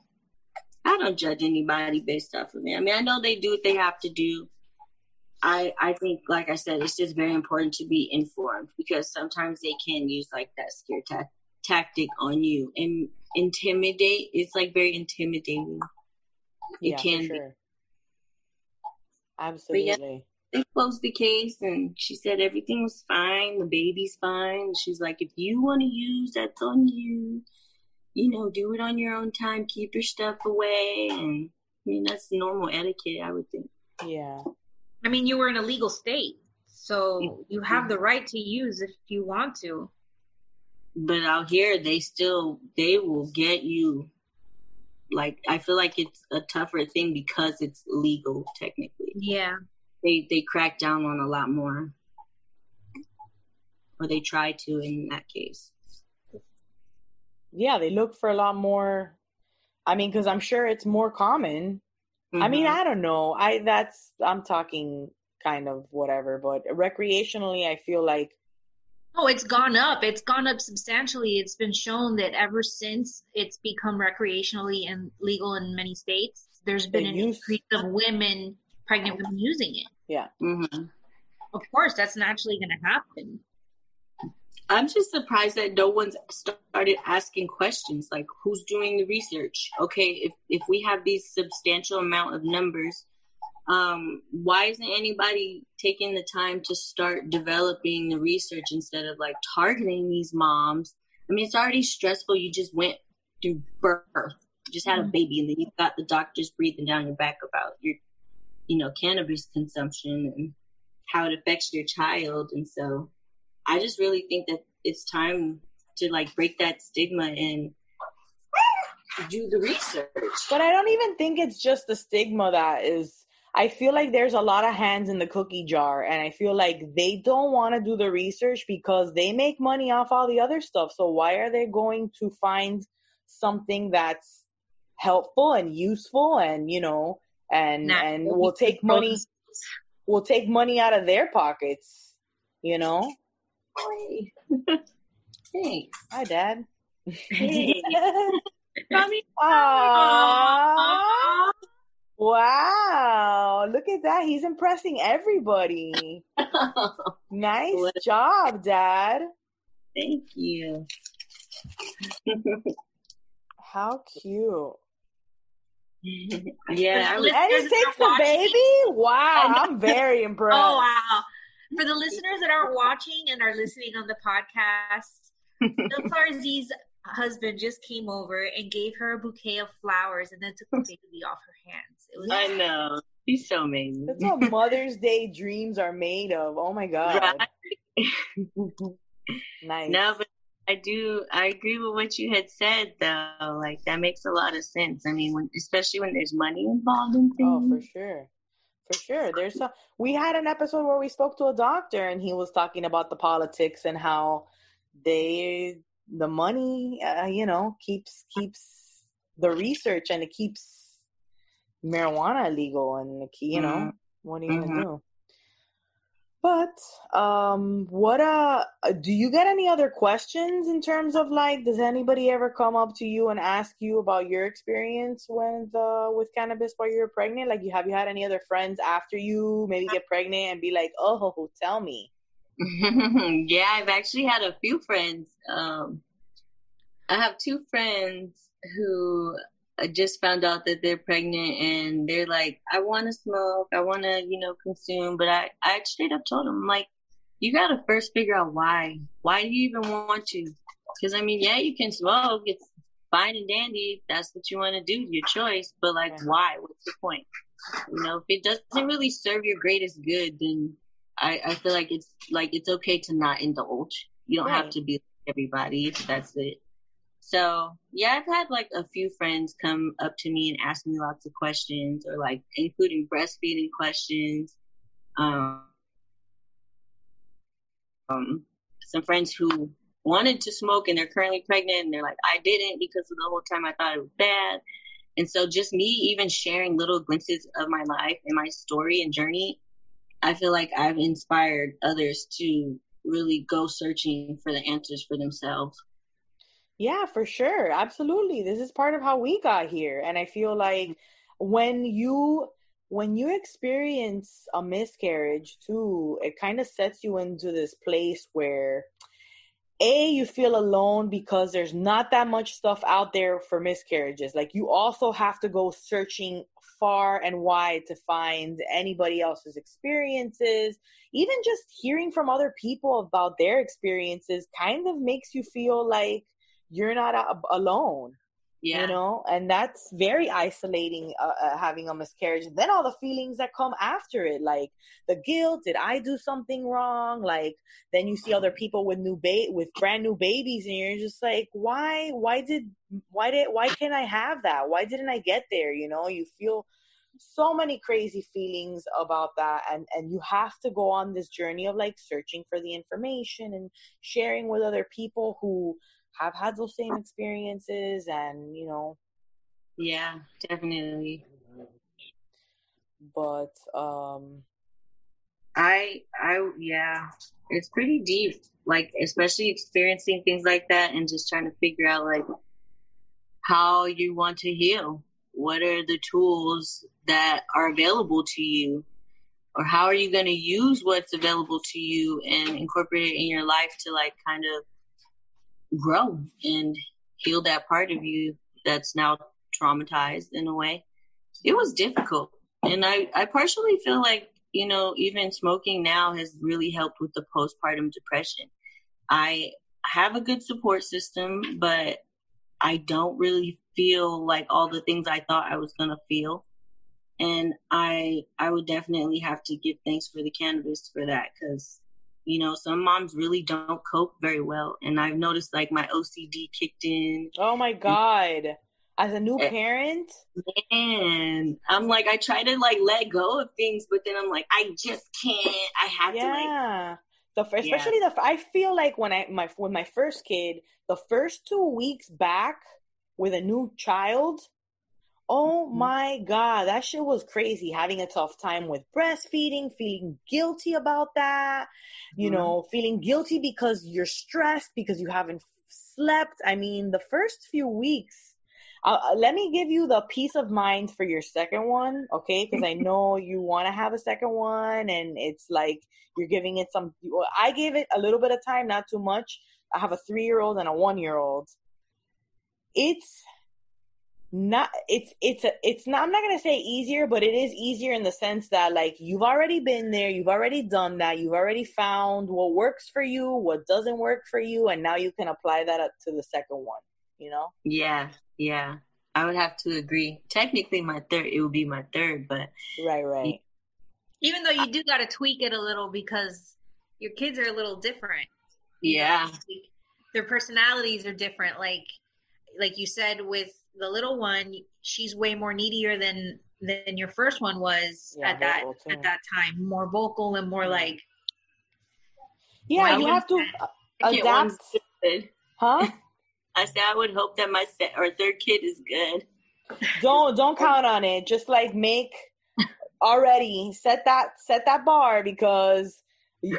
I don't judge anybody based off of it. I mean, I know they do what they have to do. I I think, like I said, it's just very important to be informed because sometimes they can use like that scare ta- tactic on you and intimidate. It's like very intimidating. It yeah, can sure. Absolutely they closed the case and she said everything was fine. The baby's fine. She's like, if you want to use, that's on you. You know, do it on your own time. Keep your stuff away. And I mean, that's normal etiquette, I would think. Yeah. I mean, you were in a legal state, so you have the right to use if you want to. But out here, they still they will get you. Like I feel like it's a tougher thing because it's legal technically. Yeah they they crack down on a lot more, or they try to in that case. Yeah, they look for a lot more. I mean, because I'm sure it's more common. Mm-hmm. I mean, mm-hmm. I don't know. I that's I'm talking kind of whatever, but recreationally, I feel like Oh, it's gone up. It's gone up substantially. It's been shown that ever since it's become recreationally and legal in many states, there's been the an use. increase of women pregnant women using it. Yeah. Mm-hmm. Of course, that's naturally going to happen. I'm just surprised that no one's started asking questions like who's doing the research? Okay, if if we have these substantial amount of numbers, um, why isn't anybody taking the time to start developing the research instead of like targeting these moms? I mean, it's already stressful. You just went through birth, you just had a mm-hmm. baby, and then you got the doctors breathing down your back about your, you know, cannabis consumption and how it affects your child. And so I just really think that it's time to like break that stigma and do the research. But I don't even think it's just the stigma that is I feel like there's a lot of hands in the cookie jar and I feel like they don't want to do the research because they make money off all the other stuff. So why are they going to find something that's helpful and useful and you know and nah, and will take money we'll take money out of their pockets, you know? Hey. Hi, Dad. Hey. Wow. Look at that. He's impressing everybody. nice what? job, Dad. Thank you. How cute. Yeah, and he takes the baby. Wow, I'm very impressed. Oh wow! For the listeners that aren't watching and are listening on the podcast, Bill Z's husband just came over and gave her a bouquet of flowers and then took the baby off her hands. It was I know. He's so amazing. That's what Mother's Day dreams are made of. Oh my god. Right? nice. No, but I do. I agree with what you had said, though. Like that makes a lot of sense. I mean, when especially when there's money involved in things. Oh, for sure, for sure. There's some. We had an episode where we spoke to a doctor, and he was talking about the politics and how they, the money, uh, you know, keeps keeps the research and it keeps marijuana illegal, and you know, mm-hmm. what are you mm-hmm. gonna do? But um, what uh, do you get any other questions in terms of like, does anybody ever come up to you and ask you about your experience with uh, with cannabis while you're pregnant? Like, you have you had any other friends after you maybe get pregnant and be like, oh, tell me? yeah, I've actually had a few friends. Um, I have two friends who I just found out that they're pregnant and they're like, I want to smoke, I want to, you know, consume, but I, I straight up told them, like, you got to first figure out why. Why do you even want to? Because, I mean, yeah, you can smoke, it's fine and dandy, that's what you want to do, your choice, but like, why? What's the point? You know, if it doesn't really serve your greatest good, then I, I feel like it's like it's okay to not indulge. You don't right. have to be like everybody if that's it. So yeah, I've had like a few friends come up to me and ask me lots of questions, or like including breastfeeding questions. Um, um, some friends who wanted to smoke and they're currently pregnant, and they're like, I didn't because of the whole time I thought it was bad. And so just me even sharing little glimpses of my life and my story and journey, I feel like I've inspired others to really go searching for the answers for themselves. Yeah, for sure. Absolutely. This is part of how we got here. And I feel like mm. when you when you experience a miscarriage too, it kind of sets you into this place where a you feel alone because there's not that much stuff out there for miscarriages. Like you also have to go searching far and wide to find anybody else's experiences. Even just hearing from other people about their experiences kind of makes you feel like you're not alone yeah. you know? And that's very isolating uh, uh, having a miscarriage. And then all the feelings that come after it like the guilt did i do something wrong? Like then you see other people with new ba- with brand new babies and you're just like why why did why did why can't i have that? Why didn't i get there? You know you feel so many crazy feelings about that and and you have to go on this journey of like searching for the information and sharing with other people who have had those same experiences and you know. Yeah definitely. But um i i yeah it's pretty deep like especially experiencing things like that and just trying to figure out like how you want to heal. What are the tools that are available to you? Or how are you going to use what's available to you and incorporate it in your life to like kind of grow and heal that part of you that's now traumatized in a way. It was difficult. And i i partially feel like you know even smoking now has really helped with the postpartum depression. I have a good support system but i don't really feel like all the things i thought i was going to feel. And i i would definitely have to give thanks for the cannabis for that because you know some moms really don't cope very well and i've noticed like my ocd kicked in oh my god as a new eh, parent man i'm like i try to like let go of things but then i'm like i just can't i have yeah. to like the first, especially yeah. the i feel like when i my when my first kid the first two weeks back with a new child Oh mm-hmm. my God, that shit was crazy. Having a tough time with breastfeeding, feeling guilty about that, you mm-hmm. know, feeling guilty because you're stressed because you haven't slept. I mean, the first few weeks, uh, uh let me give you the peace of mind for your second one, okay? Because I know you want to have a second one and it's like you're giving it some. I gave it a little bit of time, not too much. I have a three year old and a one year old. It's not it's it's a, it's not I'm not gonna say easier, but it is easier in the sense that like you've already been there, you've already done that, you've already found what works for you, what doesn't work for you, and now you can apply that up to the second one. You know? Yeah, yeah. I would have to agree. Technically, my third it would be my third, but right, right. Even though you do got to tweak it a little because your kids are a little different. Yeah, their personalities are different. Like, like you said with the little one, she's way more needier than than your first one was yeah, at that at that time. More vocal and more like. Yeah, you have to adapt. Huh? I said I would hope that my set or third kid is good. Don't don't count on it. Just like make already set that set that bar because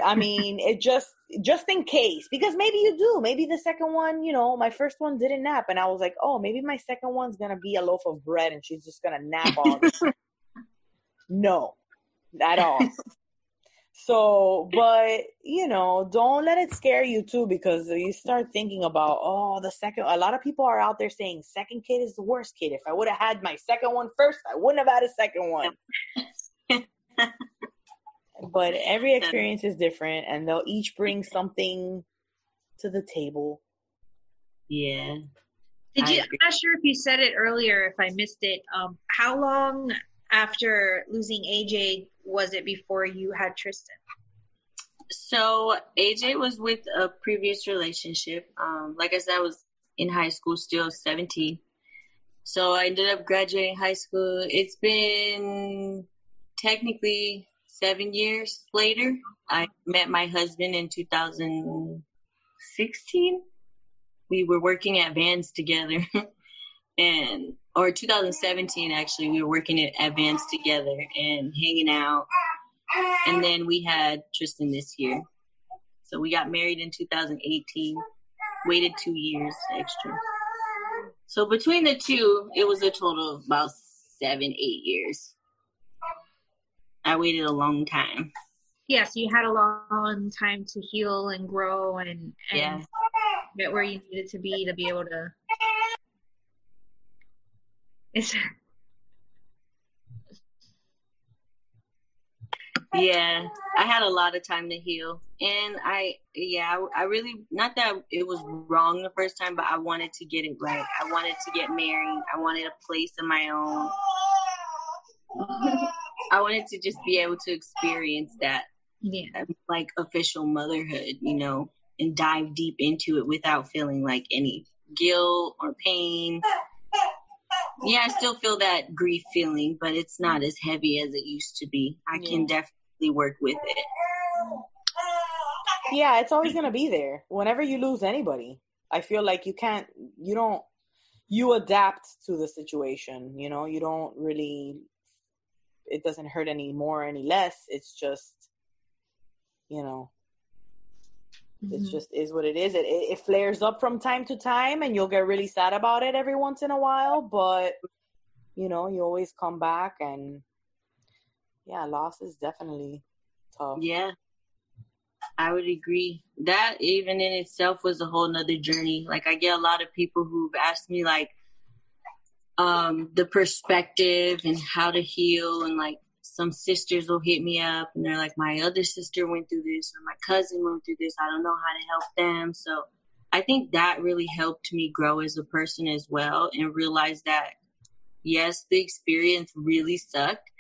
I mean it just just in case because maybe you do maybe the second one you know my first one didn't nap and i was like oh maybe my second one's gonna be a loaf of bread and she's just gonna nap all no at all. So but you know don't let it scare you too because you start thinking about oh the second a lot of people are out there saying second kid is the worst kid. If i would have had my second one first i wouldn't have had a second one but every experience is different and they'll each bring something to the table. Yeah. Did you i'm not sure if you said it earlier if i missed it um how long after losing aj was it before you had tristan? So aj was with a previous relationship um like i said i was in high school still 17 so i ended up graduating high school. It's been technically seven years later, I met my husband in 2016. We were working at Vans together, and or 2017 actually. We were working at, Vans together and hanging out, and then we had Tristan this year. So we got married in 2018. Waited two years extra. So between the two, it was a total of about seven, eight years. I waited a long time. Yeah, so you had a long time to heal and grow and, and yeah. get where you needed to be to be able to. It's... yeah, I had a lot of time to heal, and I yeah, I, I really not that it was wrong the first time, but I wanted to get it right. I wanted to get married. I wanted a place of my own. I wanted to just be able to experience that, yeah, um, like official motherhood, you know, and dive deep into it without feeling like any guilt or pain. Yeah, I still feel that grief feeling, but it's not as heavy as it used to be. I yeah. can definitely work with it. Yeah, it's always going to be there. Whenever you lose anybody, I feel like you can't, you don't, you adapt to the situation. You know, you don't really it doesn't hurt any more any less it's just you know mm-hmm. it's just is what it is it, it, it flares up from time to time and you'll get really sad about it every once in a while but you know you always come back and yeah, loss is definitely tough. Yeah. I would agree. That even in itself was a whole nother journey. Like I get a lot of people who've asked me like um the perspective and how to heal and like some sisters will hit me up and they're like my other sister went through this or my cousin went through this. I don't know how to help them. So I think that really helped me grow as a person as well and realize that yes, the experience really sucked,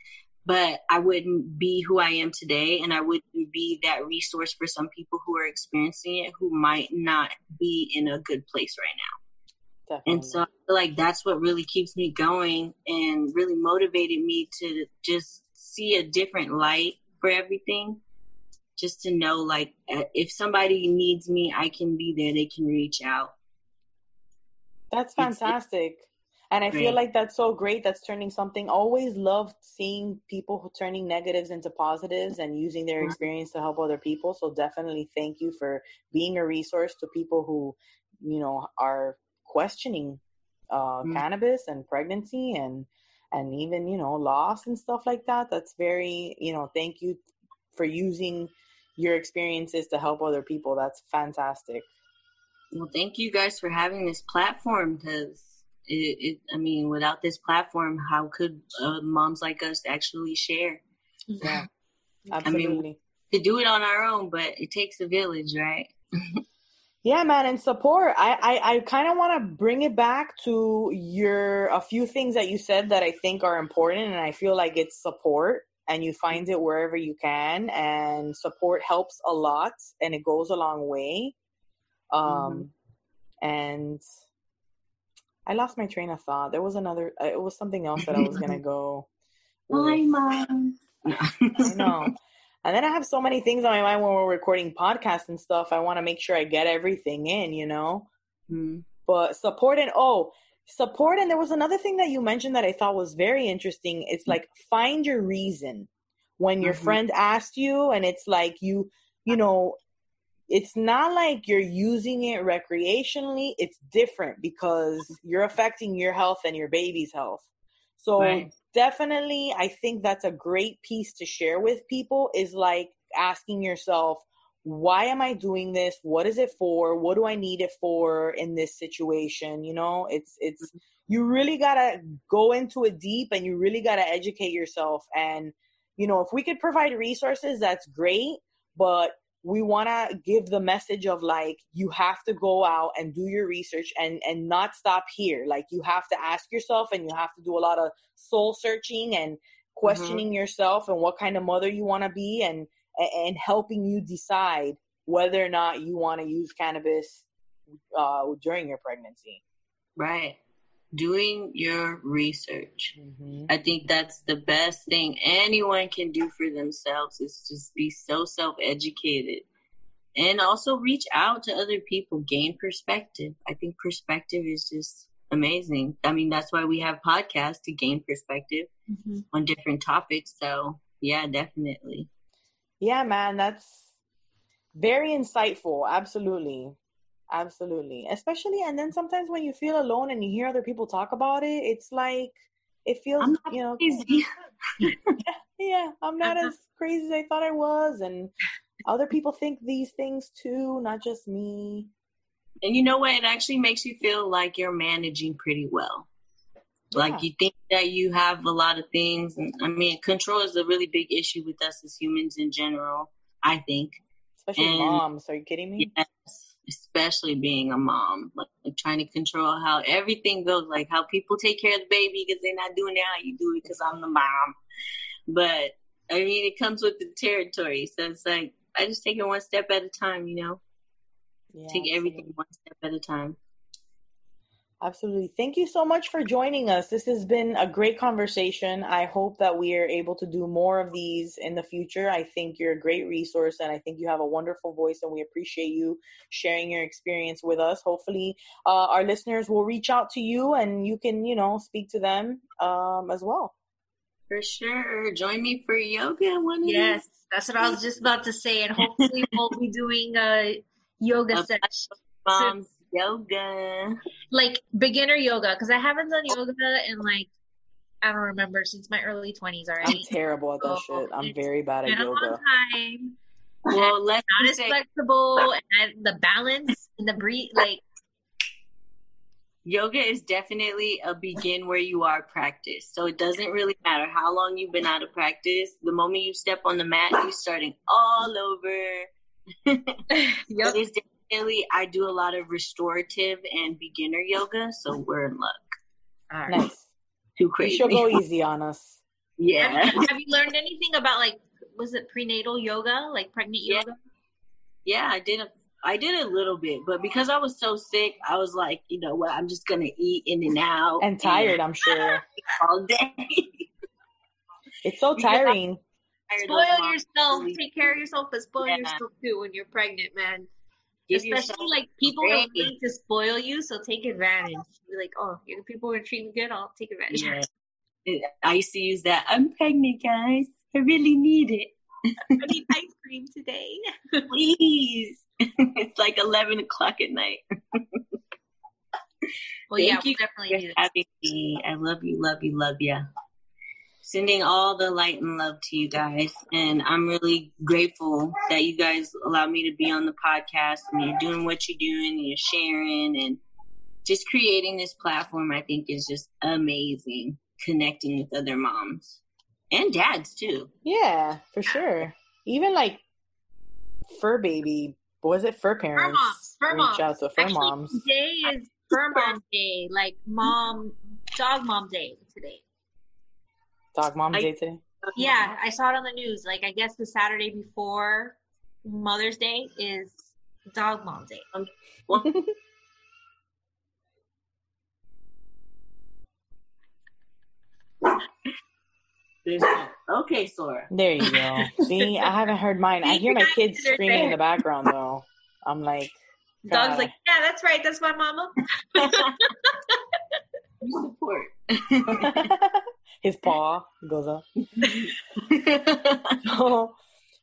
but I wouldn't be who I am today and I wouldn't be that resource for some people who are experiencing it who might not be in a good place right now. Definitely. And so I feel like that's what really keeps me going and really motivated me to just see a different light for everything. Just to know, like, uh, if somebody needs me, I can be there. They can reach out. That's fantastic. It's, and I feel like that's so great. That's turning something. Always loved seeing people who turning negatives into positives and using their experience to help other people. So definitely thank you for being a resource to people who, you know, are questioning uh, mm-hmm. cannabis and pregnancy and and even you know loss and stuff like that. That's very you know. Thank you for using your experiences to help other people. That's fantastic. Well, thank you guys for having this platform because it, it, I mean, without this platform, how could uh, moms like us actually share? Yeah, absolutely. I mean, to do it on our own, but it takes a village, right? yeah, man, and support. I, I, I kind of want to bring it back to your a few things that you said that I think are important, and I feel like it's support, and you find it wherever you can, and support helps a lot, and it goes a long way. Um, mm-hmm. and I lost my train of thought. There was another. Uh, it was something else that I was gonna go. Hi, mom. I know. And then I have so many things on my mind when we're recording podcasts and stuff. I want to make sure I get everything in, you know. Mm. But support and oh, support and there was another thing that you mentioned that I thought was very interesting. It's mm. like find your reason when your mm-hmm. friend asked you, and it's like you, you know, it's not like you're using it recreationally. It's different because you're affecting your health and your baby's health. So right. Definitely, I think that's a great piece to share with people is like asking yourself, why am I doing this? What is it for? What do I need it for in this situation? You know, it's, it's, mm-hmm. you really gotta go into it deep and you really gotta educate yourself. And, you know, if we could provide resources, that's great. But we want to give the message of like you have to go out and do your research and and not stop here. Like you have to ask yourself and you have to do a lot of soul searching and questioning mm-hmm. yourself and what kind of mother you want to be and and helping you decide whether or not you want to use cannabis uh, during your pregnancy. Right doing your research. Mm-hmm. I think that's the best thing anyone can do for themselves is just be so self educated and also reach out to other people, gain perspective. I think perspective is just amazing. I mean, that's why we have podcasts to gain perspective mm-hmm. on different topics. So, yeah, definitely. Yeah, man, that's very insightful. Absolutely. Absolutely. Especially, and then sometimes when you feel alone and you hear other people talk about it, it's like, it feels, you know, crazy. yeah, yeah, I'm not uh-huh. as crazy as I thought I was. And other people think these things too, not just me. And you know what? It actually makes you feel like you're managing pretty well. Yeah. Like you think that you have a lot of things. And I mean, control is a really big issue with us as humans in general, I think. Especially and, moms. Are you kidding me? Yes especially being a mom, like, like, trying to control how everything goes, like how people take care of the baby because they're not doing it how you do it because I'm the mom. But I mean, it comes with the territory, so it's like I just take it one step at a time, you know. Yeah, take everything one step at a time. Absolutely. Thank you so much for joining us. This has been a great conversation. I hope that we are able to do more of these in the future. I think you're a great resource and I think you have a wonderful voice and we appreciate you sharing your experience with us. Hopefully, uh, our listeners will reach out to you and you can, you know, speak to them um, as well. For sure. Join me for yoga one Yes, that's what I was just about to say. And hopefully, we'll be doing a yoga session. Moms yoga like beginner yoga because i haven't done yoga in like I don't remember since my early twenties I'm already. terrible at that Oh, shit. I'm very bad at Been a long yoga. time. Well, let's Not just as say flexible and the balance and the breathe. Like yoga is definitely a begin where you are practice. So it doesn't really matter how long you've been out of practice. The moment you step on the mat, you're starting all over. yep. But it's I do a lot of restorative and beginner yoga, so we're in luck. All right. Nice. Too You crazy. should go easy on us. yeah. Have, you, have you learned anything about like was it prenatal yoga, like pregnant Yeah. yoga? Yeah, I did a I did a little bit, but because I was so sick, I was like, you know what, I'm just gonna eat in and out And tired, I'm sure. all day. It's so tiring. Spoil yourself. Take care of yourself, but spoil Yeah. yourself too when you're pregnant, man. Especially like people are willing to spoil you, so take advantage. Be like, oh, your people are treating me good. I'll take advantage. Yeah. I used to use that. I'm pregnant, guys. I really need it. I need ice cream today. Please. it's like 11 o'clock at night. Well, yeah, Thank we you definitely for need it. having me. I love you, love you, love you. Sending all the light and love to you guys. And I'm really grateful that you guys allow me to be on the podcast and you're doing what you're doing and you're sharing and just creating this platform, I think is just amazing. Connecting with other moms and dads too. Yeah, for sure. Even like fur baby, was it fur Fur parents? moms, fur Reach moms. out to fur Actually, moms. Today is fur mom day, like mom, dog mom day today. Dog mom I- day today. Yeah, I saw it on the news. Like, I guess the Saturday before Mother's Day is dog mom day. Um, well, okay, Sora. There you go. See, I haven't heard mine. I hear my kids They're screaming in the background though. I'm like, Dog's like, yeah, that's right. That's my mama. Support. his paw goes up. So,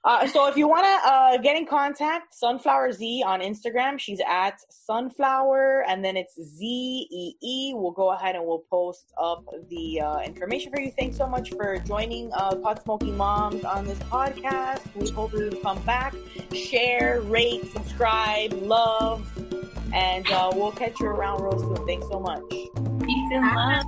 uh, so if you want to uh, get in contact, Sunflower Z on Instagram, she's at Sunflower, and then it's Z E E. We'll go ahead and we'll post up the uh, information for you. Thanks so much for joining uh, Pot Smoking Moms on this podcast. We hope you come back, share, rate, subscribe, love, and uh, we'll catch you around real soon. Thanks so much. Dice ah, más.